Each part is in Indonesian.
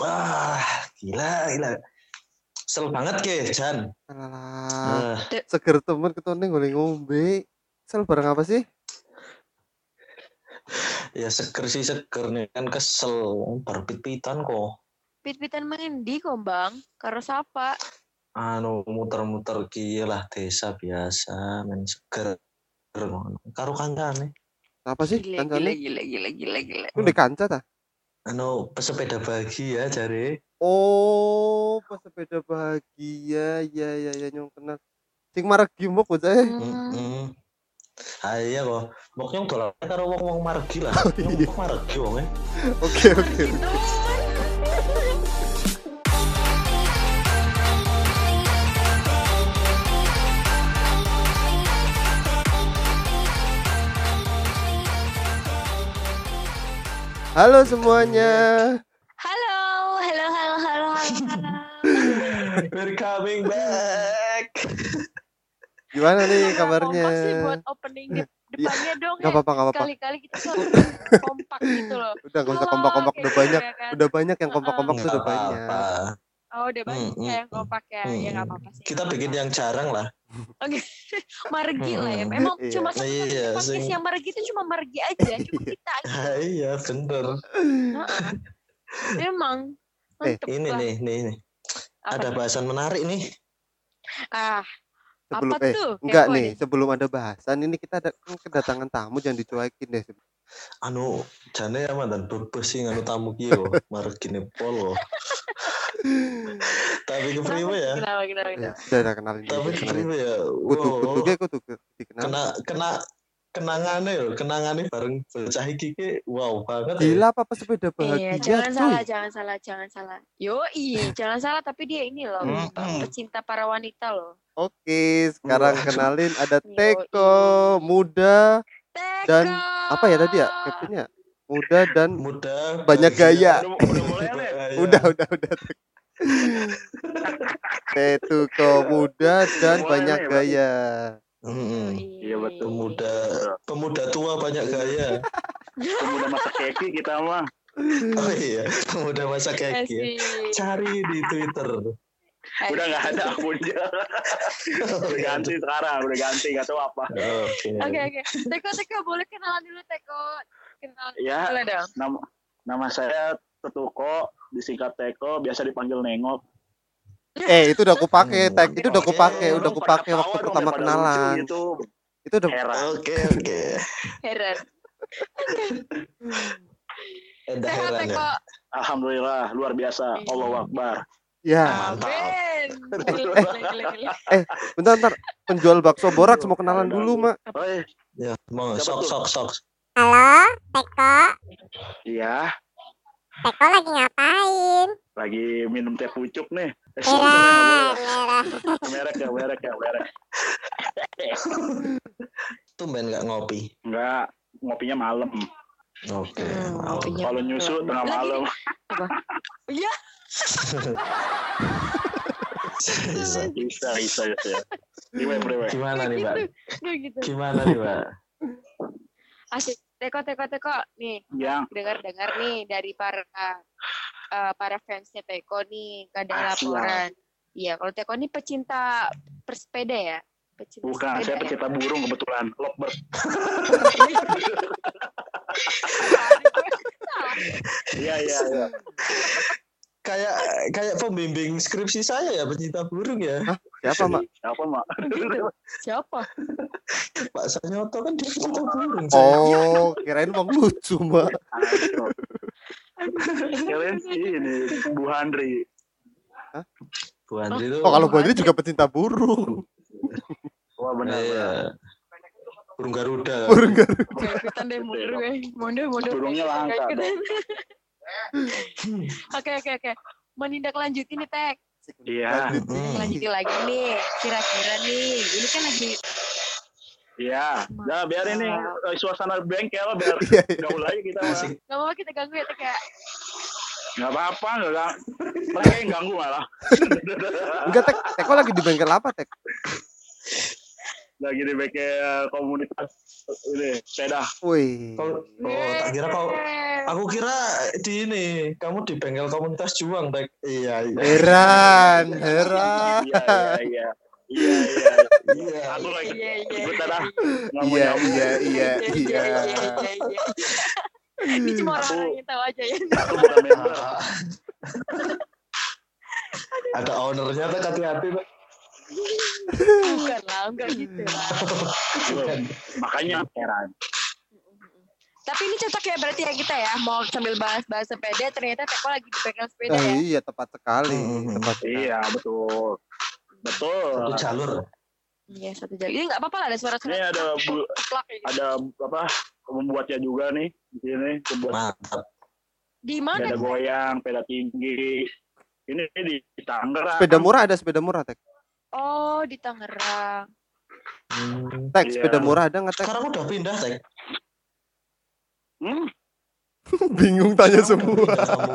Wah, gila, gila. Sel banget ke, Jan. Alah, Ah, seger temen ketone golek ngombe. Sel bareng apa sih? ya seger sih seger nih kan kesel baru pit-pitan kok. Pit-pitan mendi kok, Bang. Karo sapa? Anu muter-muter gila desa biasa main seger. Karo kancane. Apa sih? Gila, gila, Kancane? gila, gila, gila, gila. Ku ndek kanca ta? Anu pesepeda bagi ya jare. Oh, pesepeda bahagia. Ya ya ya nyong kenal. Sing maregi mbok bocah. Heeh. Ah iya kok. Mbok yang dolan karo wong-wong margi lah. Oh, Nyong iya. kok margi wonge. Oke oke. Halo semuanya. Halo, halo, halo, halo, halo. We're coming back. Gimana nih Kompak kabarnya? sih buat opening de- depannya dong Gak ya. apa-apa, gak apa-apa. Kali-kali kita tuh kompak gitu loh. Udah gak usah Halo, kompak-kompak udah banyak. ya kan. Udah banyak yang kompak-kompak tuh Nggak udah banyak. Oh, udah banyak yang kompak ya. Hmm, Ya nggak hmm. apa-apa sih. Kita bikin yang jarang lah. Oke. margi lah ya. Hmm. Memang Iya. cuma satu Iya, podcast sing- yang margi itu cuma margi aja. Cuma kita aja. Ah, iya bener. Heeh. Memang. Eh, Ini lah. nih, nih, nih. Apa Ada nih? bahasan menarik nih. Ah, Sebelum apa eh tuh? enggak Kepo nih, nih. sebelum ada bahasan ini kita ada kan kedatangan tamu jangan dicuekin deh. Anu, jane ya mantan bebes sih anu tamu ki yo, margine polo. Tapi kepriwe ya? Kenapa, kenapa, Ya, kenapa? udah kenalin Tapi kenalin. kepriwe ya? Kutu Wow, kutu ge kutu dikenal. kena kena kenangane yo, kenangane bareng bocah iki ki wow banget. ya. Gila apa apa sepeda Iya, bahagia jangan cuy. salah, jangan salah, jangan salah. Yo, jangan salah. Tapi dia ini loh, Mm-mm. pecinta para wanita loh. Oke, sekarang Wah. kenalin ada Yoi. Teko, muda Teko. Dan apa ya tadi ya captionnya? Muda dan Muda Banyak gaya. Udah, udah udah Tetuko muda dan Mulai banyak gaya. Mm-mm. Iya, betul. Pemuda pemuda tua banyak gaya. Pemuda masa keki kita mah. Oh iya, pemuda masa keki. ya. Cari di Twitter. Udah nggak ada akunnya. udah ganti sekarang, udah ganti nggak tahu apa. Oke. Oke, oke. Teko, Teko, boleh kenalan dulu, Teko. Kenalan. Ya, Boleh dong. nama nama saya Tetuko, disingkat Teko, biasa dipanggil Nengok. Eh, itu udah aku pakai, Hmm. tag itu udah aku pakai, udah aku pakai waktu pertama kenalan. Itu Itu udah. Oke, oke. Heran. Sehat, heran ya. Teko. Alhamdulillah, luar biasa. Allah Akbar. ya. Gila. Bentar, bentar. Penjual bakso borak mau kenalan dulu, Mak. Oh, iya. Ya, mau sok sok sok. Halo, Teko. Iya, Teko lagi ngapain? lagi minum teh pucuk nih. Eh, Merah, merah. merek ya, merek ya, merek. Tumben nggak ngopi. Enggak, ngopinya malam. Oke. Hmm, mau. ngopinya. Kalau nyusu tengah malam. Iya. Bisa. Bisa, bisa, bisa. Gimana, nih, Mbak? Gitu. Gimana nih, Mbak? Asik. Teko, Teko, Teko. Nih, Yang dengar-dengar nih dari para eh, para fansnya Teko nih ada Ah, laporan. Iya, kalau Teko ini pecinta persepeda ya? Pecinta bukan, saya sepeda pecinta burung kebetulan. Lovebird. Iya, iya, iya. Kayak kayak pembimbing skripsi saya ya pecinta burung ya. Siapa, Mak? Siapa, Mak? Siapa? Pak Sanyoto kan dia pecinta burung. saya. Oh, kirain mau lucu, Mak. Aduh. Kalian ini Bu Handri. Bu Andri itu. Oh, kalau Bu Andri juga pecinta burung. Wah benar. Iya. benar. Burung Garuda. Burung garu. Gak ikutan deh mundur gue. Mundur, mundur. Burungnya langka. Oke, oke, oke. Menindaklanjuti nih, Tek. Iya. Lanjuti lagi nih. Kira-kira nih. Ini kan lagi iya. Nah, biar ini eh, suasana bengkel biar Iya, iya. gaul aja kita. mah. Asik. Gak mau kita ganggu ya, Tek ya. Nggak apa-apa, nggak gang- Mereka yang ganggu malah. Enggak, Tek. Teko lagi di bengkel apa, Tek? Lagi di bengkel komunitas ini sepeda. Wih. Kau- oh tak kira kau aku kira di ini kamu di bengkel komunitas juang Tek. iya iya Heran, heran. Iya iya iya. Iya iya. iya Aku lagi Iya, iya, ikutan iya, ah. iya. Iya, iya, iya, iya, iya. iya, iya. Ini cuma orang-orang yang tahu aja ya. Aku bukan member. ada ownernya Tek hati-hati Tek. Enggak gitu. Makanya heran. Tapi ini cocok ya berarti ya kita ya mau sambil bahas-bahas sepeda ternyata Teko lagi di sepeda Ah, ya. iya, tepat sekali. Hmm. Tepat sekali. Iya betul. Betul. satu jalur Iya satu jam. Ini nggak apa-apa lah ada suara-suara. Ini ada bu, gitu. ada apa membuatnya juga nih di sini membuat mantap Di mana? sepeda goyang, sepeda tinggi. Ini di Tangerang. Sepeda murah ada sepeda murah, Tek. Oh di Tangerang. Hmm. Tek, Iya. sepeda murah ada nggak, Tek? sekarang udah pindah Tek Hmm, Bingung tanya semua. Pindah kamu.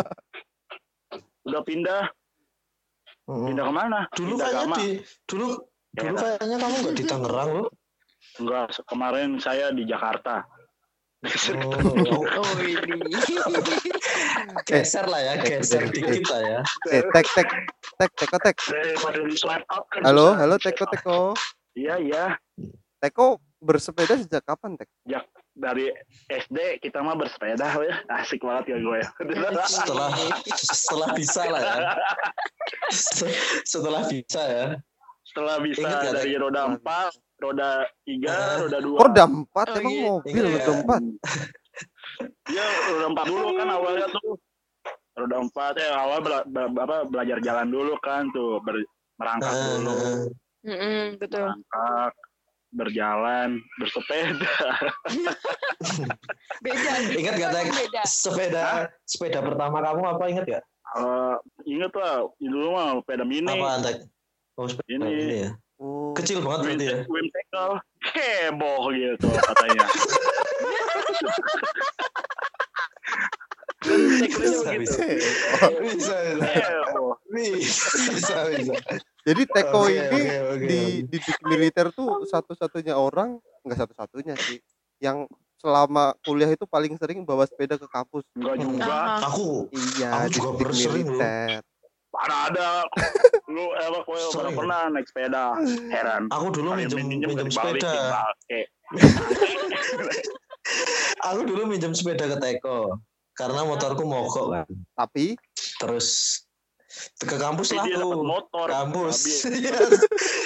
udah pindah, Hmm. pindah ke mana? dulu Pindah kayaknya di dulu dulu Ya. kayaknya kamu nggak di Tangerang loh Enggak, kemarin saya di Jakarta. oh, Oh ini. geser lah ya geser dikit lah ya Eh, Tek, Tek. Tek, Teko, Tek. Kan Halo, halo Teko, Teko. Iya, iya. Teko bersepeda sejak kapan, Tek? Dari SD kita mah bersepeda ya. Asik banget ya gue. setelah setelah bisa lah ya setelah bisa ya Setelah bisa Ingat ya, dari roda 4, roda 3, Eh. roda 2. Oh, roda empat, Oh, emang iya. mobil Iya. roda empat. Ya, roda 4 dulu kan awalnya tuh. Roda 4 eh awal bela- be- apa, belajar jalan dulu kan tuh, ber- merangkak Eh, dulu. eh, Mm-mm, betul. Merangkak, berjalan, bersepeda. Beda. Ingat gak? Beda. sepeda sepeda pertama kamu apa ingat ya Eh, inget lah, dulu mah sepeda mini. apa oh sepeda Ini. ya Oh. kecil banget Wim, berarti ya Wim Tackle. Heboh gitu katanya. Bisa bisa bisa bisa bisa Jadi Teko Oke, ini oke, oke. di di militer tuh satu-satunya orang, enggak satu-satunya sih, yang selama kuliah itu paling sering bawa sepeda ke kampus. Enggak juga. Aku Iya, Aku di juga loh. Mana ada. Lu emang gue pernah Sering. pernah naik sepeda. Heran. aku dulu minjem minjem sepeda aku dulu minjem sepeda ke Teko karena motorku mogok kan Tapi terus ke kampus lah aku motor. kampus. Iya.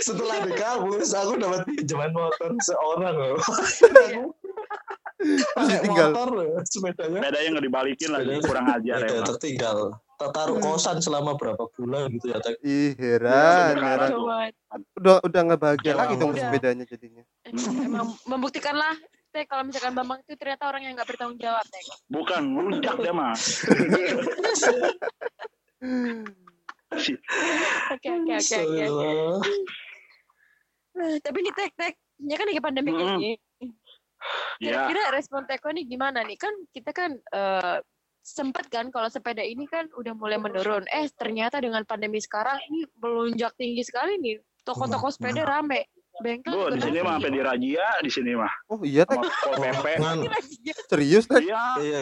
setelah di kampus aku dapat pinjaman motor seorang loh Pakai tinggal. motor sepedanya Sepeda yang nggak dibalikin lagi. Kurang ajar Ada emang. tertinggal taruh kosan selama berapa bulan gitu ya Tek. ih Iya, heran, heran. Udah udah nggak bahagia lagi dong sepedanya jadinya. Emang membuktikanlah Teh kalau misalkan Bambang itu ternyata orang yang nggak bertanggung jawab Teh. Bukan, ngelunjak dia mah. Oke oke oke oke. Eh, Tapi nih Teh Teh, ya kan lagi pandemi Mm-mm. ini. Ya, Kira-kira respon Teko nih gimana nih? Kan kita kan eh, sempet kan kalau sepeda ini kan udah mulai menurun. Eh ternyata dengan pandemi sekarang ini melonjak tinggi sekali nih. Toko-toko sepeda rame. Bengkel juga di sini mah sampai dirajia di sini mah. Oh iya Pol PP. Ngan, serius Tek? Iya, iya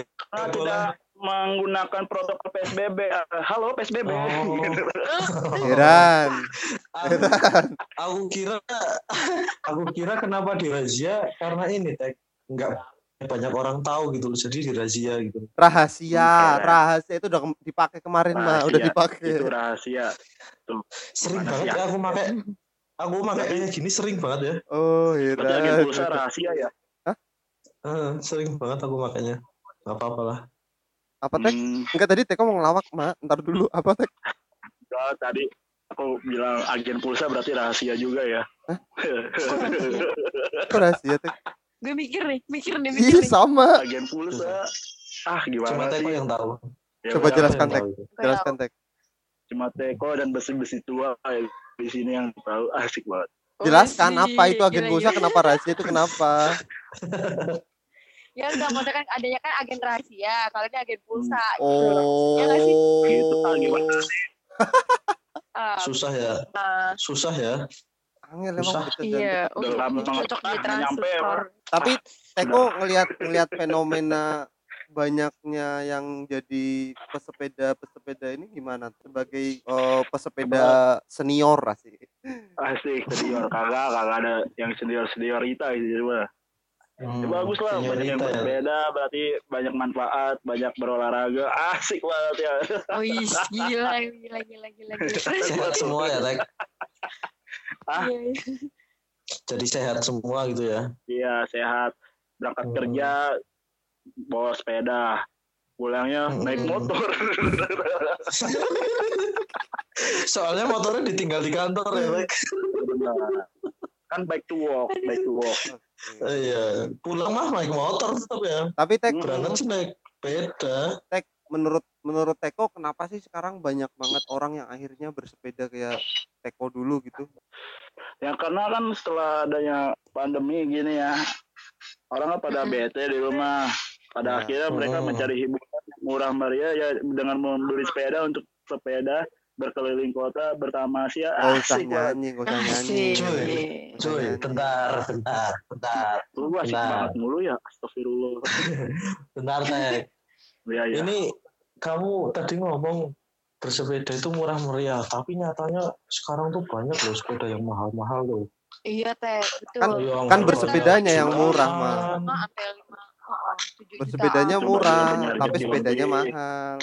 tidak menggunakan protokol PSBB. Eh, Halo PSBB. Oh. Heran, aku, heran. aku kira aku kira kenapa dirazia karena ini Tek nggak banyak orang tahu gitu loh jadi dirazia gitu Rahasia, Heran. rahasia itu udah dipakai kemarin mah, udah Rahasia. dipakai. Itu rahasia. sering Gimana banget ya aku pakai aku pakai kayak gini sering banget ya Oh heran. pulsa rahasia ya. Eh, sering banget aku makanya nggak apa-apa lah Apa Tek? Hmm, Enggak tadi Teko mau ngelawak mak, ntar dulu. Apa Tek? enggak, tadi aku bilang agen pulsa berarti rahasia juga ya. Kok rahasia Tek? Gue mikir nih, mikir nih, mikir Ih nih. sama. agen pulsa. Ah, cuma gimana Teko sih? yang tahu Ya Coba jelaskan, Tek. Jelaskan Tek. Cuma Teko dan besi-besi tua ya, di sini yang tahu asik banget. Jelaskan Oh, apa itu agen pulsa, kenapa rahasia itu kenapa? Ya udah maksudnya kan adanya kan agen rahasia, kalau ini agen pulsa gitu loh. Oh. Ya sih? Gitu, ah, gimana Ah, susah ya ah, susah ya angel Susah. emang gitu Iya, dan untuk lama banget. cocok di nyampe, transfer. tapi Teko ngelihat ngelihat fenomena banyaknya yang jadi pesepeda pesepeda ini gimana sebagai eh, pesepeda senior sih Asik senior kagak kagak ada yang senior seniorita gitu mah. Hmm, Ya, bagus lah banyak yang seniorita ya. berbeda berarti banyak manfaat banyak berolahraga asik banget ya Oh, gila, gila, gila, gila, gila. Sehat semua ya, Tek. Ah. Iya, iya. Jadi sehat semua gitu ya. iya sehat berangkat Hmm. kerja bawa sepeda pulangnya Hmm. naik motor Soalnya motornya ditinggal di kantor ya, Tek. Benar. kan back to work back to work Iya, pulang mah naik motor tetap ya. tapi Tek Hmm. Berangkat sih naik sepeda. menurut menurut Teko kenapa sih sekarang banyak banget orang yang akhirnya bersepeda kayak Teko dulu gitu ya karena kan setelah adanya pandemi gini ya orang kan pada bete di rumah pada Ya. akhirnya mereka Mm. mencari hiburan yang murah meriah ya dengan membeli sepeda untuk sepeda berkeliling kota bertamasya usah asik banget nyanyi, gak usah nyanyi. Cuy. Cuy, bentar, bentar, bentar, lu asik Nah. banget mulu ya astagfirullah bentar, Tek. ya ya Ini kamu tadi ngomong bersepeda itu murah meriah, tapi nyatanya sekarang tuh banyak loh sepeda yang mahal-mahal loh. Iya, Teh, betul. Kan- Yang kan bersepedanya yang murah, Mah. oh, oh. Bersepedanya murah, tapi sepedanya lebih. mahal.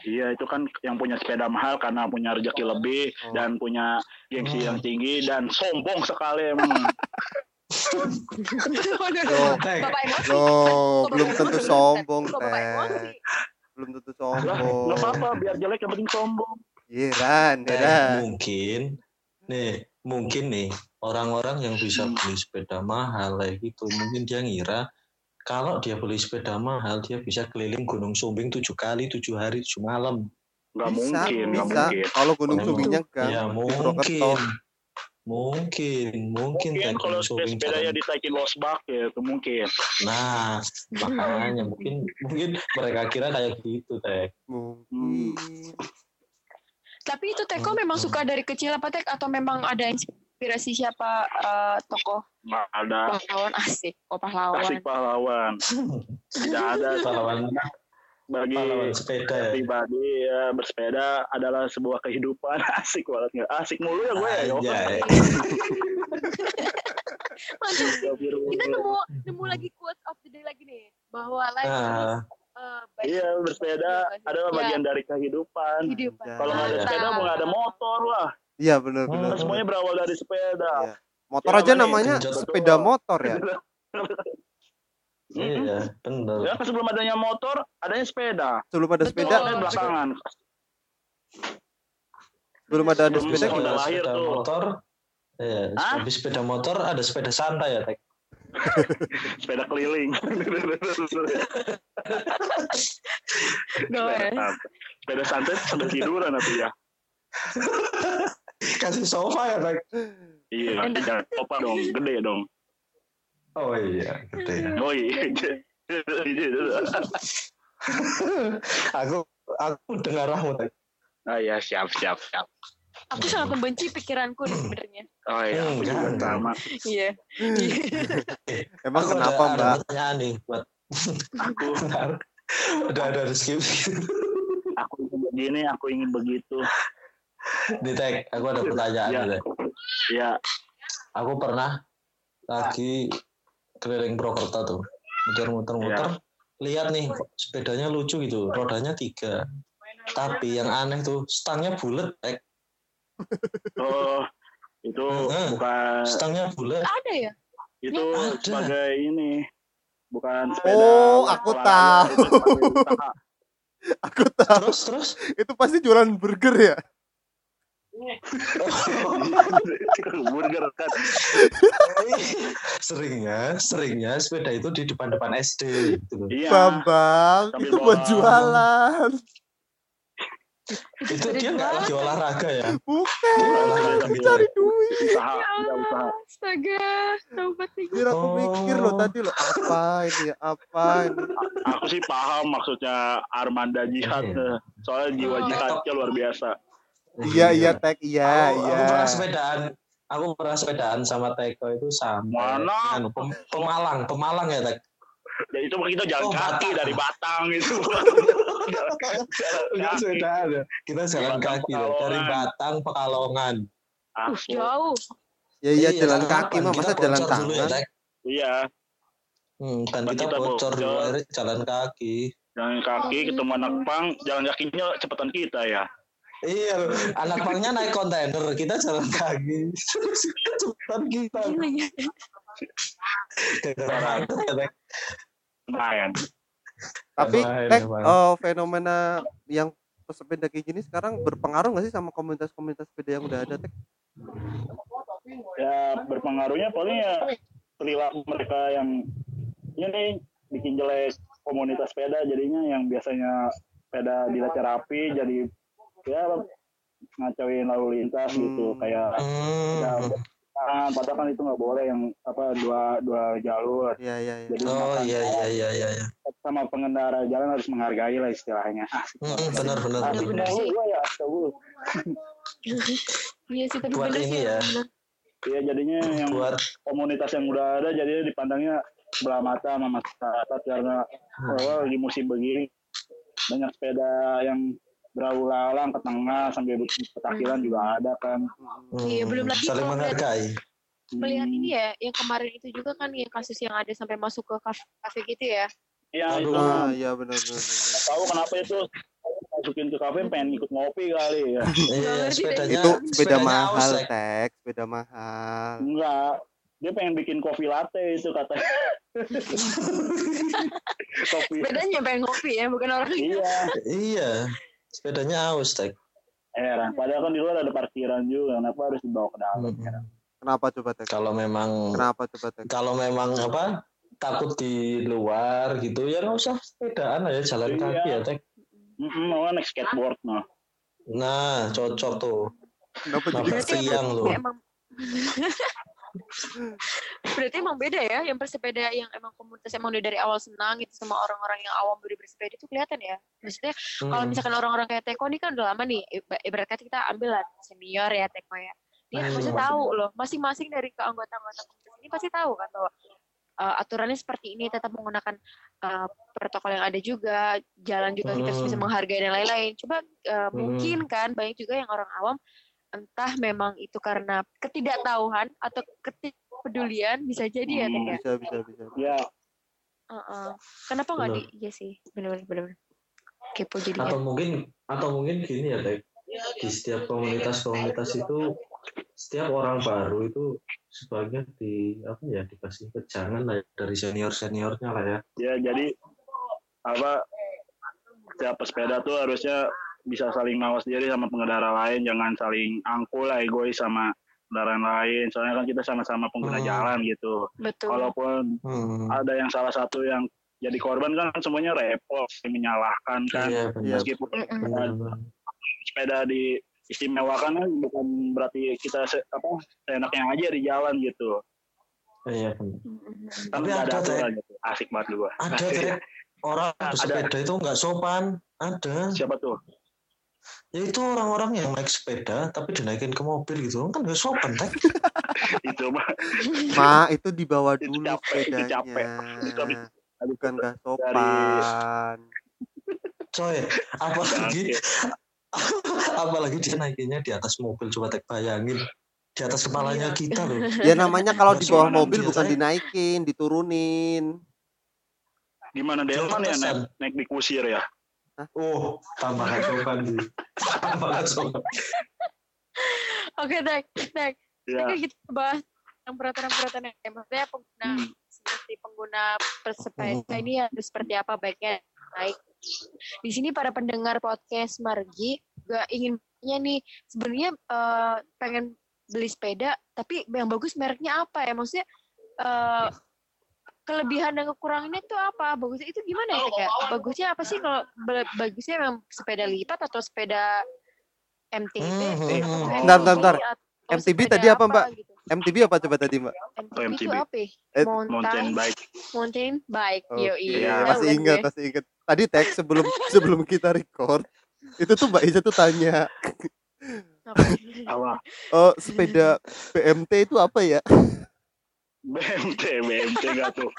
Iya itu kan yang punya sepeda mahal karena punya rezeki lebih Oh. dan punya gengsi Hmm. yang tinggi dan sombong sekali emang. Waduh, Loh, Bapak. Loh, belum tentu sombong, Teh. Belum tentu sombong. nggak apa-apa biar jelek yang penting sombong. Iya, Ran, ya, Ran. mungkin nih, mungkin nih orang-orang yang bisa Hmm. beli sepeda mahal kayak gitu, mungkin dia ngira kalau dia beli sepeda mahal dia bisa keliling Gunung Sumbing tujuh kali tujuh hari tujuh malam. Nggak Bisa, mungkin, nggak bisa. mungkin. Kalau Gunung. Sumbingnya kan ya mungkin. Mungkin, mungkin, Mungkin kalau sepedanya ditaikin losbak ya itu mungkin. Nah, makanya mungkin mungkin mereka kira kayak gitu, Tek. Mungkin. Tapi itu Teko memang Hmm. suka dari kecil apa Tek atau memang ada inspirasi siapa eh, tokoh Nggak ada pahlawan asik, oh pahlawan. asik pahlawan. Tidak ada Pahlawan bagi pahlawan sepeda ya. pribadi ya bersepeda adalah sebuah kehidupan asik banget nggak asik mulu ya gue ya. Kita nemu nemu lagi quote of the day lagi nih bahwa life eh, baik Iya bersepeda adalah Ya, bagian dari kehidupan. kehidupan. Kalau nggak ada Iya. sepeda mau nggak ada motor lah. Iya, benar benar. Hmm. Kan semuanya berawal dari sepeda. Iya. Motor Ya, aja makanya namanya sepeda motor ya. iya, bener. Ya kan sebelum adanya motor, adanya sepeda. Sebelum ada Betul. sepeda, Motornya belakangan. belum ada ada Sebelum sepeda gimana? lahir sepeda tuh. motor. Ya, Hah? habis sepeda motor ada sepeda santai ya, Tek. Sepeda keliling. No, sepeda, santai. sepeda santai sambil tiduran atau ya. Kasih sofa ya, Tek. Iya, jangan apa dong, gede dong. Oh iya, gede. Oh iya. aku aku dengar rahmu, Tek. Ah ya siap siap siap. Aku sangat membenci pikiranku nih sebenarnya. Oh iya, aku juga Enggak, sama. Iya. Emang Aku kenapa, ada, Mbak? Ada pertanyaan nih buat Aku Bentar. Udah ada rezeki. aku ingin begini, aku ingin begitu. Nih, Tek, aku ada pertanyaan Ya. Ya, Aku pernah lagi keliling Purwokerto tuh. Muter-muter-muter. Lihat nih, sepedanya lucu gitu. Rodanya tiga. Tapi yang aneh tuh, stangnya bulat, Tek. oh itu Heeh. bukan Stangnya bulat. Ada ya? itu Ada. sebagai ini bukan sepeda Oh, aku tahu. Aku tahu. Terus, terus. Itu pasti jualan burger ya. Burger kan seringnya, seringnya sepeda itu di depan-depan SD. Gitu. iya Bambang, itu buat jualan. Itu dia nggak lagi olahraga ya. Bukan, olahraga cari duit. usaha Ya usaha Astaga, taubat nih. Biar aku Oh. mikir loh tadi loh apa ini ya, apa ini. aku sih paham maksudnya Armanda Jihad Iya. soalnya jiwa Oh. jihadnya luar biasa Iya, iya, tag, iya, aku, iya. aku pernah sepedaan aku pernah sepedaan sama Teko itu sampai Mana? Pem- Pemalang, Pemalang ya Tek. Ya itu kita jalan Oh, kaki Batak. dari Batang itu. Enggak sepedaan ya. Kita jalan Batang, kaki loh, dari Pekalongan. Batang Pekalongan. Uh, jauh. Ya iya Iya, jalan kaki mah masa jalan ya, tangan. Tek. Iya, Hmm, Ban kita kita bocor dulu, jalan kaki. jalan kaki ketemu anak pang, jalan kakinya cepetan kita ya. Iya, loh. anak pangnya naik kontainer, kita jalan kaki. Cepetan kita. Gara-gara macet ya. Lumayan. Tapi Tek, oh, fenomena yang pesepeda kayak gini sekarang berpengaruh nggak sih sama komunitas-komunitas sepeda yang udah ada Tek? Ya berpengaruhnya paling ya perilaku mereka yang ini bikin jelek komunitas sepeda jadinya yang biasanya sepeda dilacar rapi jadi ya ngacauin lalu lintas gitu Hmm. kayak ya, Hmm. kan padahal kan itu nggak boleh yang apa dua dua jalur Iya iya iya. jadi Oh iya iya iya iya. iya. sama pengendara jalan harus menghargai lah istilahnya Asik Hmm, benar benar. Benar sih. gua ya. Iya sih, tapi Buat ini ya. Iya jadinya yang Buat komunitas yang udah ada jadinya dipandangnya sebelah mata sama masyarakat karena bahwa di musim begini banyak sepeda yang berlalu lalang ke tengah sampai petakilan juga ada kan. Iya, belum lagi saling menghargai. Melihat Hmm. ini ya, yang kemarin itu juga kan yang kasus yang ada sampai masuk ke kafe, kafe gitu ya. Iya itu Ah iya benar benar. benar. tahu kenapa itu masukin ke kafe pengen ikut ngopi kali ya. Iya, sepedanya Itu sepeda mahal Tek. Tek, sepeda mahal. Enggak, dia pengen bikin kopi latte itu katanya. kopi. Bedanya pengen ngopi ya, bukan orang Iya. Iya. Sepedanya aus, Tek. Heran. Padahal kan di luar ada parkiran juga. Kenapa harus dibawa ke dalam? Hmm. Kenapa coba Tek? Kalau memang Kenapa coba Tek? kalau memang apa takut di luar gitu ya nggak usah sepedaan aja jalan Iya. kaki ya Tek. Mm mau naik skateboard noh. Nah cocok tuh. Kenapa Nah, jadi siang emang berarti emang beda ya yang bersepeda yang emang komunitas emang udah dari awal senang gitu sama orang-orang yang awam baru bersepeda itu kelihatan ya maksudnya kalau Hmm. misalkan orang-orang kayak Teko nih kan udah lama nih iba- ibarat kata kita ambil lah senior ya Teko ya dia Hmm. pasti tahu loh masing-masing dari keanggota-anggota komunitas ini pasti tahu kan bahwa uh, aturannya seperti ini tetap menggunakan uh, protokol yang ada juga jalan juga kita harus bisa Hmm. menghargai dan lain-lain coba uh, Hmm. mungkin kan banyak juga yang orang awam entah memang itu karena ketidaktahuan atau ketidakpedulian bisa jadi ya Teh ya. bisa bisa bisa. Ya, Heeh. Kenapa nggak di Benar. iya sih benar-benar benar kepo jadinya. atau mungkin atau mungkin gini ya Tek. Di setiap komunitas-komunitas itu setiap orang baru itu sebagian di apa ya dikasih pejangan lah ya, dari senior seniornya lah ya. ya jadi apa setiap pesepeda tuh harusnya bisa saling mawas diri sama pengendara lain, jangan saling angkul lah egois sama kendaraan lain. Soalnya kan kita sama-sama pengguna Hmm. jalan gitu. Betul. Walaupun Hmm. ada yang salah satu yang jadi korban kan semuanya repot, menyalahkan kan. Iya benar. Meskipun benar, benar. sepeda di istimewakan kan bukan berarti kita se, apa seenaknya aja di jalan gitu. Iya. Mm-mm. Tapi ada, Teh. aturan gitu. Asik banget gua. Ada orang bersepeda itu nggak sopan. Ada. Siapa tuh? Ya itu orang-orang yang naik sepeda tapi dinaikin ke mobil gitu kan nggak sopan Tek. itu mah Ma itu dibawa Itu dulu capek, itu sepedanya. capek. Itu habis- habis Bukan gak dari- sopan. Coy, apalagi apalagi dia naikinnya di atas mobil coba Tek bayangin di atas kepalanya Iya. kita loh. Ya namanya kalau di bawah mobil bukan Teh? dinaikin, diturunin. gimana Delman ya naik, naik di kusir ya? Oh, tambah sih. Tambah sopan. Oke, Tek. Tek. Ya. Oke, kita bahas yang peraturan-peraturan yang maksudnya pengguna Hmm. seperti pengguna pesepeda ini harus seperti apa baiknya baik. Di sini para pendengar podcast Margi gak ingin punya nih sebenarnya eh, pengen beli sepeda tapi yang bagus mereknya apa ya maksudnya eh, kelebihan dan kekurangannya itu apa bagusnya itu gimana ya Tek, ya bagusnya apa sih kalau ba- bagusnya memang sepeda lipat atau sepeda MTB Hmm, hmm, hmm. MTB Bentar, bentar, bentar. atau MTB sepeda tadi apa, Mbak? gitu. MTB apa coba tadi Mbak? MTB, Oh, itu MTB. apa? ya? Eh, Mountain Mountain, bike. mountain bike. Oke, Yo, iya. masih ingat, masih ingat. Tadi teks sebelum sebelum kita record itu tuh Mbak Iza tuh tanya? Oh, sepeda BMT itu apa ya? BMT, BMT gak tuh.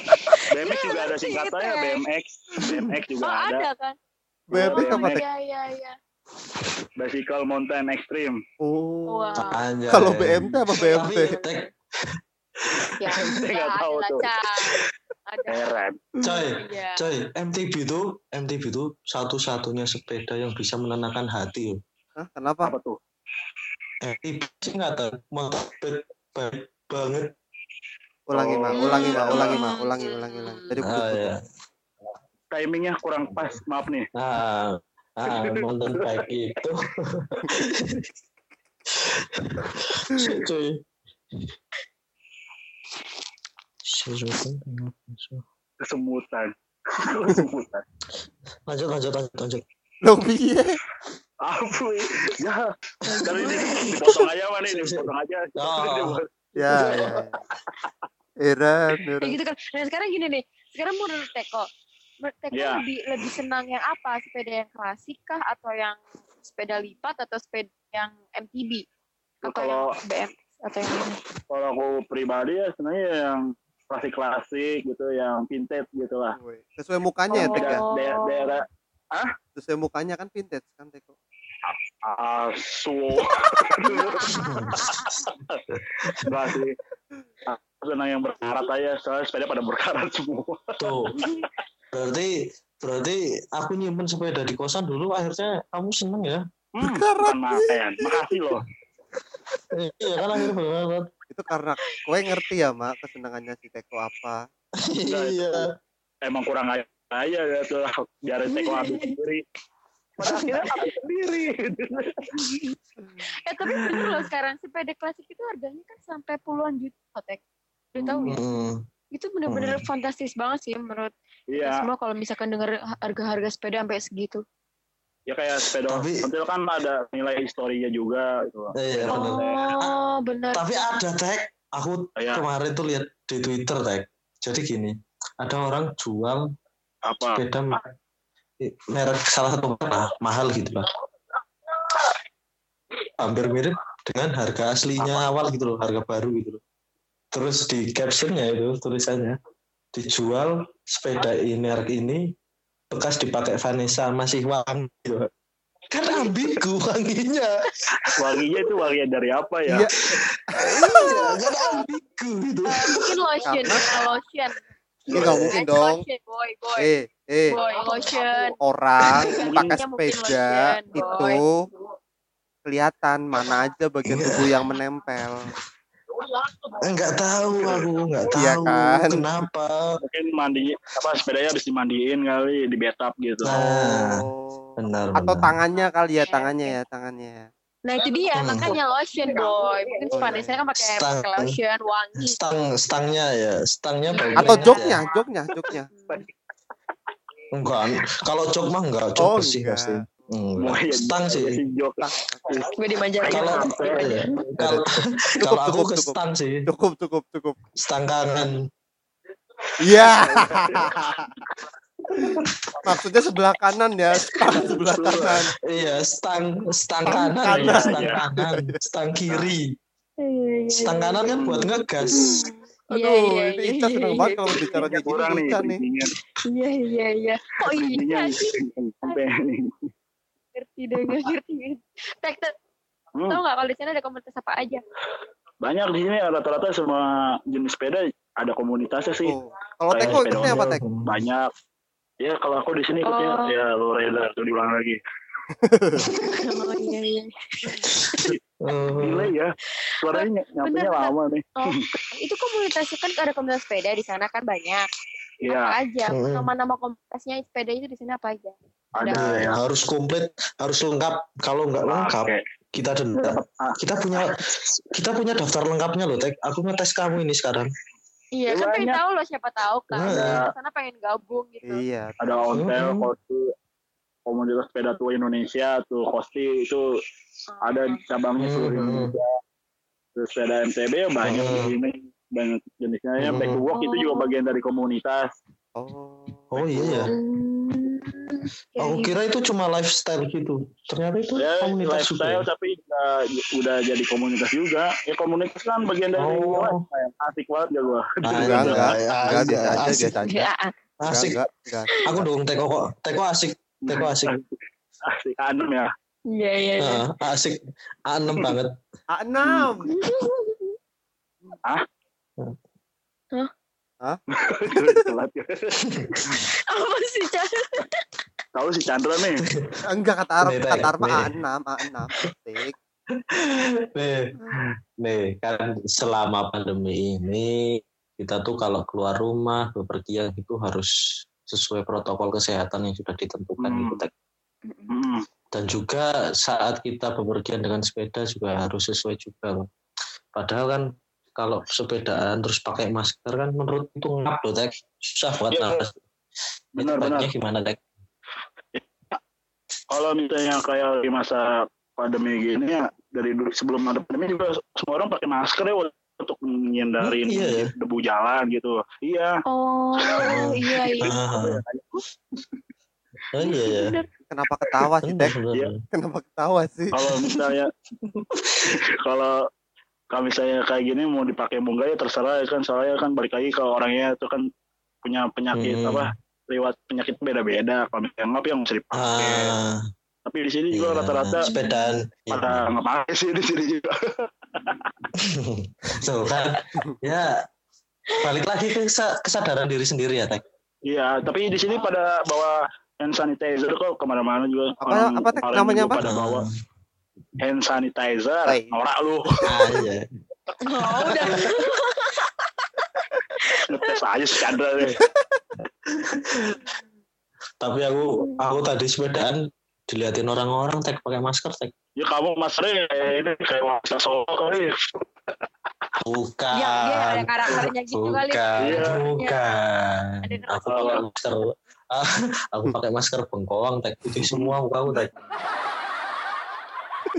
BMX juga ada singkatannya BMX, BMX juga Oh ada. ada kan? BMX Oh, apa? Iya iya iya. Bicycle Mountain Extreme. Oh. Wow. Kalau BMT apa BMT? Ya, ya, nggak tahu tuh. Ada. Heran. coy, Iya. coy, MTB itu MTB itu satu-satunya sepeda yang bisa menenangkan hati. Yo. Hah, kenapa? Apa tuh? MTB sih nggak tahu, motor banget. Ulangi, Mak. Oh. Ulangi, Mak. Ulangi, Mak. Ulangi, ulangi, ulangi. Tadi Ah, putus. ya. Timingnya kurang pas, maaf nih. Ah, ah, mountain bike itu. Cuy. Kesemutan. Kesemutan. Lanjut, lanjut, lanjut, lanjut. Loh, piye? Apa ya? Kali ini dipotong aja mana nih, dipotong aja. Oh. Ya, ya. Ya. Heran, Ya gitu kan. Nah sekarang gini nih. Sekarang menurut Teko, menurut Teko Iya. lebih lebih senang yang apa? Sepeda yang klasik kah atau yang sepeda lipat atau sepeda yang MTB? Atau Kalau yang BMX atau yang ini? kalau aku pribadi ya sebenarnya yang klasik-klasik gitu, yang vintage gitu lah. Sesuai mukanya ya, Tek ya? Oh. Daerah, daerah Sesuai mukanya kan vintage kan, Teko? asu. Enggak sih. Senang yang berkarat aja, soalnya sepeda pada berkarat semua. Tuh. Berarti berarti aku nyimpen sepeda di kosan dulu akhirnya kamu seneng ya? Hmm, Berkarat. bukan makan. Makasih loh. Iya kan akhirnya berkarat. Itu karena kowe ngerti ya, Mak, kesenangannya si Teko apa? Iya. Emang kurang aja aja gitu. Biarin teko habis sendiri. Pada akhirnya habis sendiri. Eh tapi bener loh sekarang sepeda klasik itu harganya kan sampai puluhan juta Tek. Udah tahu ya? Hmm. Itu bener-bener fantastis banget sih menurut kita Iya, semua kalau misalkan denger harga-harga sepeda sampai segitu. ya kayak sepeda Tapi- ontel kan ada nilai historinya juga gitu. Iya, ontel. Oh, benar. Tapi ada tag, aku Iya. kemarin tuh lihat di Twitter tag. Jadi gini, ada orang jual apa? sepeda merek, salah satu merek lah, mahal gitu lah. Hampir mirip dengan harga aslinya awal gitu loh, harga baru gitu loh. Terus di captionnya itu tulisannya dijual sepeda ini merek ini bekas dipakai Vanessa masih wangi gitu. Kan ambigu wanginya. Wanginya itu wanginya dari apa ya? Iya. iya, kan ambigu gitu. Eh, mungkin lotion, karena lotion. Ya nggak mungkin Guys, dong. Lotion, boy, boy. Eh, eh. Boy, lotion. Orang Gantinya pakai sepeda itu kelihatan mana aja bagian tubuh yang menempel. Enggak tahu aku, enggak tahu Iya kan? kenapa. Mungkin mandi apa sepedanya habis dimandiin kali, di bathtub gitu. Nah, Oh. benar. Atau benar. tangannya kali ya, Iya, tangannya iya. ya, tangannya ya. Nah itu dia, Hmm. makanya lotion, boy. Mungkin Oh, Vanessa kan pakai Stang. pakai lotion, wangi. Stang stangnya ya, stangnya bagus. Atau ya. joknya, joknya, joknya. Enggak, kalau jok mah enggak, jok Oh, bersih enggak. pasti. Oh, Enggak. iya, Stang sih. si jok lah. Gue dimanjain. Kalau Iya. kalau aku cukup, ke stang sih, Cukup, cukup, cukup. stang kanan. Iya. Maksudnya sebelah kanan ya, stang sebelah kanan. Iya, stang stang kanan, kanan. ya, stang Iya. kanan, stang kiri. Iya, Stang kanan kan buat ngegas. Iya, Aduh, iya, ini iya, Ica iya, seneng iya. banget kalau bicara kayak gini nih. Iya, iya, iya. Oh iya sih. Ngerti deh, nggak ngerti. Tek, tek. Hmm, Tahu nggak kalau di sana ada komunitas apa aja? banyak di sini rata-rata semua jenis sepeda ada komunitasnya sih. Oh. Kalau Teko ikutnya apa Iya. Tek? Banyak. Ya kalau aku di sini ikutnya Oh. ya reda tuh diulang lagi. Oh iya, iya. Gila ya. Suaranya ny- nyampenya Bener, bener. lama nih. Oh, itu komunitasnya kan ada komunitas sepeda di sana kan banyak. Iya, Apa aja? Hmm. Nama-nama komunitasnya sepeda itu di sana apa aja? ada Iya, yang harus komplit, harus lengkap. Kalau nggak lengkap, pakai. kita denda. Kita punya kita punya daftar lengkapnya loh, Tek. Aku ngetes kamu ini sekarang. Iya, Ya, kan pengen tahu loh siapa tahu kan. Nah. Di sana pengen gabung gitu. Iya. ada ontel, Hmm. Komunitas sepeda tua Indonesia tuh kosti itu ada cabangnya seluruh Hmm. Indonesia. Terus sepeda MTB ya banyak di Hmm. sini banyak jenisnya ya Hmm. back to work itu juga bagian dari komunitas Oh. Oh iya ya. Hmm. Ya, Aku gitu. kira itu cuma lifestyle gitu. Ternyata itu ya komunitas juga. lifestyle ya. tapi juga udah jadi komunitas juga. Ya komunitas kan bagian dari Oh. Kayak asik banget gak gua. Enggak, Anjay, enggak, enggak, biasa aja, asik. biasa aja. Ya, Enggak, Asik. enggak, enggak. Aku dong Teko kok. Teko asik. Teko asik. Asik anem ya. Iya, iya, iya. Heeh, asik. Anem banget. A6. Telat ya. Apa sih, Chan? Tahu si Chandra nih. Enggak kata Tek, kata Arma nih. A6, A6. Tik. Nih, nih kan selama pandemi ini kita tuh kalau keluar rumah bepergian itu harus sesuai protokol kesehatan yang sudah ditentukan Hmm. Tek. Hmm. Dan juga saat kita bepergian dengan sepeda juga harus sesuai juga loh. Padahal kan kalau sepedaan terus pakai masker kan menurut itu ngap loh Tek. Susah banget Iya, nafas. benar, Itu benar. gimana Tek? Kalau misalnya kayak di masa pandemi gini ya dari dulu sebelum ada pandemi juga semua orang pakai masker ya untuk menghindarin Iya, ya. debu jalan gitu. Iya. Oh, iya, iya. Ah. Oh iya ya. Bener. Kenapa ketawa sih, bener, Iya. Kenapa ketawa sih? Kalau misalnya kalau kalau misalnya kayak gini mau dipakai mau enggak ya terserah ya kan soalnya kan balik lagi ke orangnya itu kan punya penyakit Hmm. apa lewat penyakit beda-beda kalau misalnya ngap yang mesti dipakai Ah, tapi di sini juga iya. rata-rata sepedaan. Iya. pada nggak pakai sih di sini juga Tuh kan, ya balik lagi ke kesa- kesadaran diri sendiri ya, Tek. iya tapi di sini pada bawa hand sanitizer kok ke mana-mana juga Apa- Orang apa, Tek? Namanya apa? pada bawa hand sanitizer norak lu Ah, iya. Oh, udah. ngetes aja si Chandra deh Tapi aku aku tadi sepedaan diliatin orang-orang tek pakai masker tek. ya kamu maskernya kayak ini kayak masker solo kali Bukan. Dia, dia ada karakternya gitu kali. Bukan, Iya. bukan. Ada Aku pakai masker. Aku pakai masker bengkoang tek putih semua muka aku tek.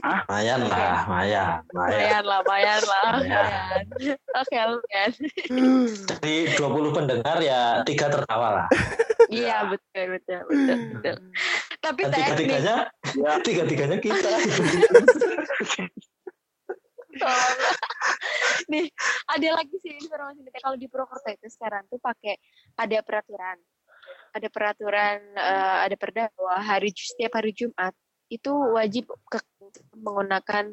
Hah? Mayan lah, mayan, mayan. Lumayan lah, lumayan lah. Lumayan. Oke, lumayan. Jadi 20 pendengar ya tiga tertawa lah. Iya, betul, betul, betul, betul. Tapi tiga-tiganya, ya tiga-tiganya kita. Tolong. nih, ada lagi sih informasi nih. Kalau di Purwokerto itu sekarang tuh pakai ada peraturan. Ada peraturan, eh, ada perda bahwa hari setiap hari Jumat itu wajib ke, menggunakan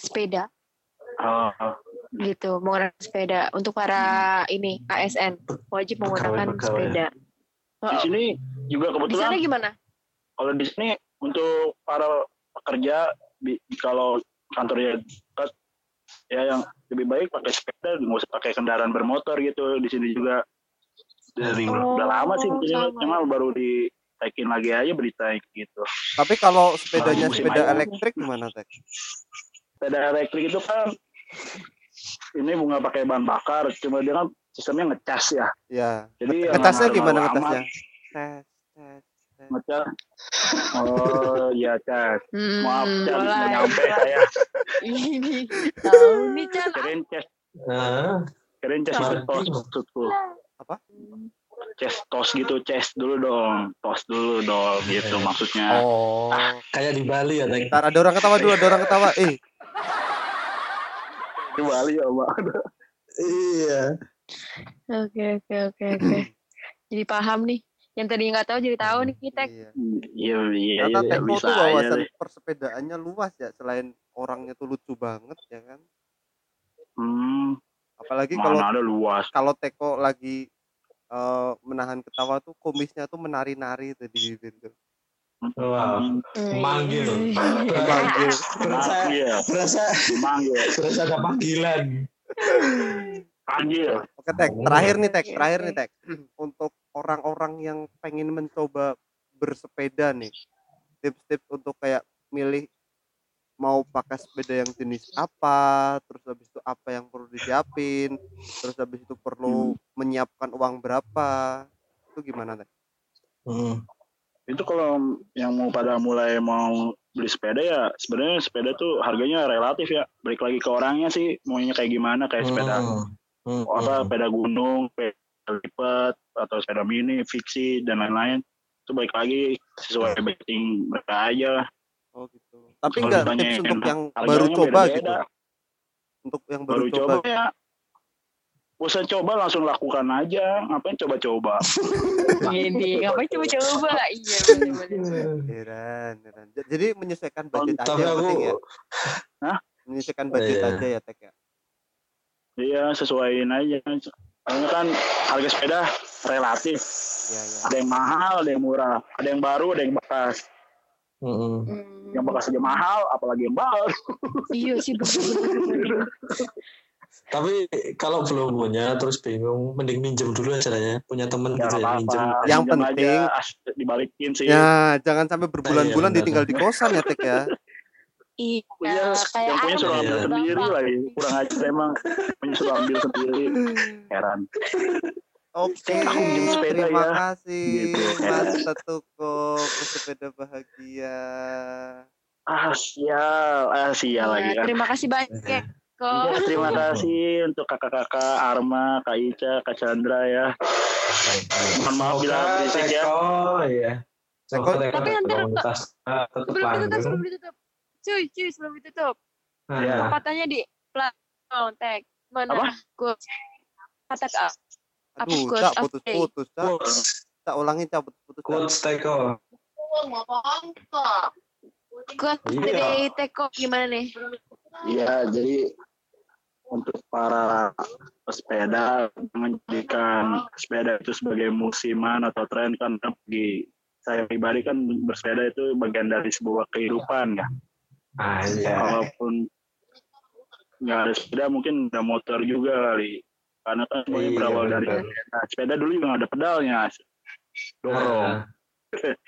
sepeda Oh, gitu, menggunakan sepeda untuk para ini ASN wajib menggunakan Pegawai-pegawai. sepeda. di Oh, sini juga di kebetulan sana gimana? Kalau di sini untuk para pekerja di, kalau kantornya dekat ya yang lebih baik pakai sepeda nggak usah pakai kendaraan bermotor gitu di sini juga dari Oh, udah lama sih di sini sama. cuma baru ditaikin lagi aja berita gitu Tapi kalau sepedanya musim sepeda elektrik gimana, Tek? sepeda elektrik itu kan ini bunga pakai bahan bakar cuma dia kan sistemnya ngecas ya Ya. jadi Ngetasnya yang gimana. Tes, tes, tes. ngecas oh iya cas Hmm, maaf cas nggak mulai. nyampe saya Ini tahu nih Chan. keren cas Ah, keren cas tos maksudku Apa? Ces tos gitu, ces dulu dong, tos dulu dong, gitu maksudnya. Oh. kayak di Bali ya. Ntar ada orang ketawa dulu, ada orang ketawa. Eh, Di Bali ya, Mbak. Iya. Oke oke oke oke. Jadi paham nih. Yang tadi nggak tahu jadi tahu nih kita. iya. Iya, iya, Ternyata iya, Teko tuh wawasan persepedaannya luas ya, selain orangnya tuh lucu banget ya kan. Hmm, Apalagi kalau ada luas. kalau Teko lagi eh, menahan ketawa tuh kumisnya tuh menari-nari tuh di bibir tuh. Wow. Memanggil. Memanggil. Berasa, berasa, panggil, berasa ada panggilan. panggil. Oke Tek, terakhir nih Tek, terakhir nih Tek. Untuk orang-orang yang pengen mencoba bersepeda nih, tips-tips untuk kayak milih mau pakai sepeda yang jenis apa, terus habis itu apa yang perlu disiapin, terus habis itu perlu menyiapkan uang berapa, itu gimana Tek? Hmm. Itu kalau yang mau pada mulai mau beli sepeda ya, sebenarnya sepeda tuh harganya relatif ya. Balik lagi ke orangnya sih, maunya kayak gimana, kayak sepeda Hmm. Hmm. apa sepeda gunung, sepeda lipat atau sepeda mini, fiksi dan lain-lain. Itu balik lagi sesuai budgeting mereka aja. Oh gitu. Tapi enggak tips yang untuk yang baru coba beda-beda. gitu. Untuk yang baru, baru coba. coba ya usah coba langsung lakukan aja ngapain coba-coba Ini ngapain coba-coba? Iya Jadi menyesuaikan budget aja Tapi yang aku penting ya. Hah? Menyesuaikan budget Iya. aja ya Tek ya. iya sesuaiin aja soalnya kan harga sepeda relatif Iya, iya. ada yang mahal ada yang murah ada yang baru ada yang bekas Mm-mm. Hmm. yang bekas aja mahal apalagi yang baru Iya sih benar-benar. Tapi kalau belum punya terus bingung, mending minjem dulu aja lah ya. Punya temen ya gitu ya, apa minjem. Yang Pinjam penting- aja, dibalikin sih Ya, jangan sampai berbulan-bulan benar. ditinggal di kosan ya Tek ya. Iya, Iya, kayak yang punya suruh Arman ambil Iya. sendiri lagi kurang aja emang punya suruh ambil sendiri heran Oke, sepeda terima ya. kasih Gitu, Mas. Tetuko pesepeda bahagia. ah sial ah sial lagi Iya, kan terima kasih banyak Iya. kok. Ya, terima kasih untuk kakak-kakak Arma, Kak Ica, Kak Chandra ya. Mohon maaf bila berisik ya. Ya. Semoga Teko Tapi nanti- ah, tetap Sebelum ditutup, sebelum ditutup. Cuy, cuy, sebelum ditutup. Nah, Ya. Katanya di platform tag. Mana? Apa? Gue kata Apa Aduh, quotes of putus-putus. Quotes, Cak ulangi Cak putus-putus. Quotes Teko. quote Iya. dari Teko gimana nih? Iya, jadi untuk para pesepeda menjadikan sepeda itu sebagai musiman atau tren kan bagi saya pribadi kan bersepeda itu bagian dari sebuah kehidupan ya. Ah, iya. Kalaupun nggak ada sepeda mungkin ada motor juga kali. Karena kan semuanya Iya, berawal dari benar. sepeda. Sepeda dulu juga nggak ada pedalnya. Dorong. Ah,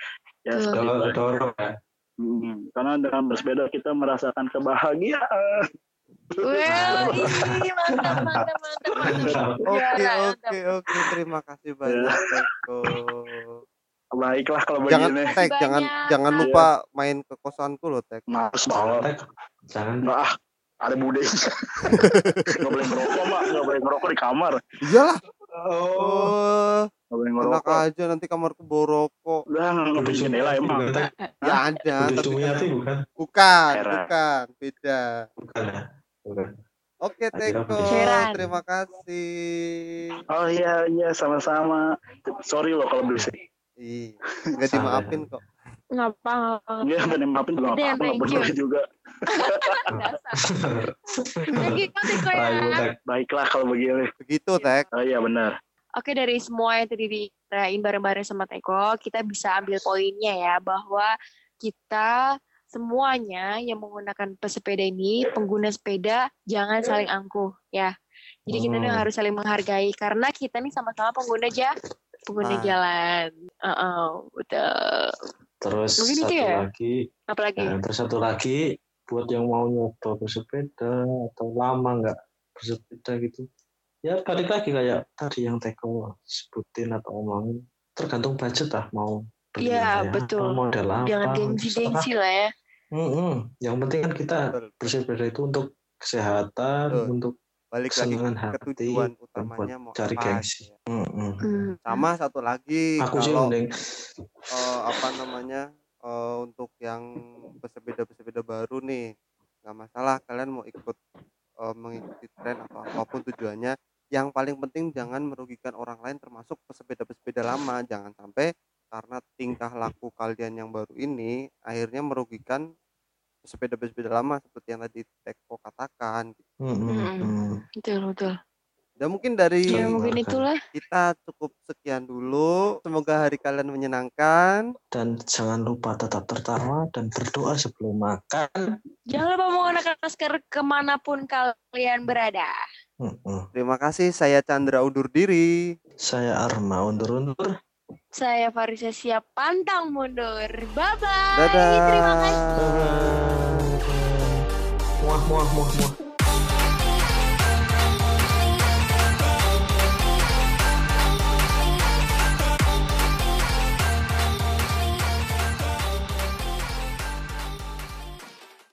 Ya, dorong, dorong ya. Hmm, karena dengan bersepeda kita merasakan kebahagiaan. Wah, ih, mantap, mantap, mantap, mantap. Oke, oke, oke. Terima kasih banyak, Teko. Baiklah kalau Jangan begini. Tek, jangan Banyak. jangan lupa main ke kosanku loh, Tek. Males Jangan, banget. Tek. Jangan. Nggak ah, ada budenya. Nggak boleh ngerokok, Mbak. Nggak boleh ngerokok di kamar. Iyalah. Oh, Oh, Nggak boleh enak ngerokok. aja nanti kamarku bawa rokok. Udah, bisa jendela emang. Ya ada, tapi kan- bukan? bukan, bukan, beda. Bukan ya? Bukan. Oke, Teko. Terima kasih. Oh iya, iya, sama-sama. Sorry loh kalau berisik. Nggak Salah. dimaafin kok. Ngapa? Iya, dan yang maafin juga thank you. peduli juga. Teko ya. Tek. Baiklah kalau begini. Begitu, Tek. Oh iya, benar. Oke dari semua yang tadi dirayain bareng-bareng sama Teko, kita bisa ambil poinnya ya bahwa kita semuanya yang menggunakan pesepeda ini, pengguna sepeda jangan saling angkuh ya. Jadi kita Hmm. harus saling menghargai karena kita nih sama-sama pengguna ja pengguna Ah. jalan. Heeh, betul. Terus Mungkin itu satu ya? lagi, Apalagi nah, terus satu lagi buat yang mau nyoba bersepeda atau lama nggak bersepeda gitu, ya balik lagi kayak tadi yang Teko sebutin atau omongin, tergantung budget lah mau beli Iya, kayak betul. apa, model apa, jangan gengsi-gengsi lah ya. Mm-mm. Yang penting kan kita bersepeda itu untuk kesehatan, Betul. untuk Balik lagi ke tujuan utamanya mau cari apa. gengsi. gitu ya. Mm-mm. Hmm. Sama satu lagi Aku sih kalau mending eh, apa namanya eh, untuk yang pesepeda-pesepeda baru nih nggak masalah kalian mau ikut eh, mengikuti tren atau apa pun tujuannya yang paling penting jangan merugikan orang lain termasuk pesepeda-pesepeda lama jangan sampai karena tingkah laku kalian yang baru ini akhirnya merugikan pesepeda-pesepeda lama seperti yang tadi Teko katakan Mm-mm. Mm-mm. Mm. Betul, betul. dan mungkin dari Ya mungkin itulah. kita cukup sekian dulu semoga hari kalian menyenangkan Dan jangan lupa tetap tertawa dan berdoa sebelum makan. Jangan lupa menggunakan masker ke mana pun kalian berada. Mm-mm. terima kasih saya Chandra undur diri Saya Arma undur-undur. Saya Farisa siap pantang mundur. Bye bye. dadah Terima kasih. Muah, muah, muah, muah.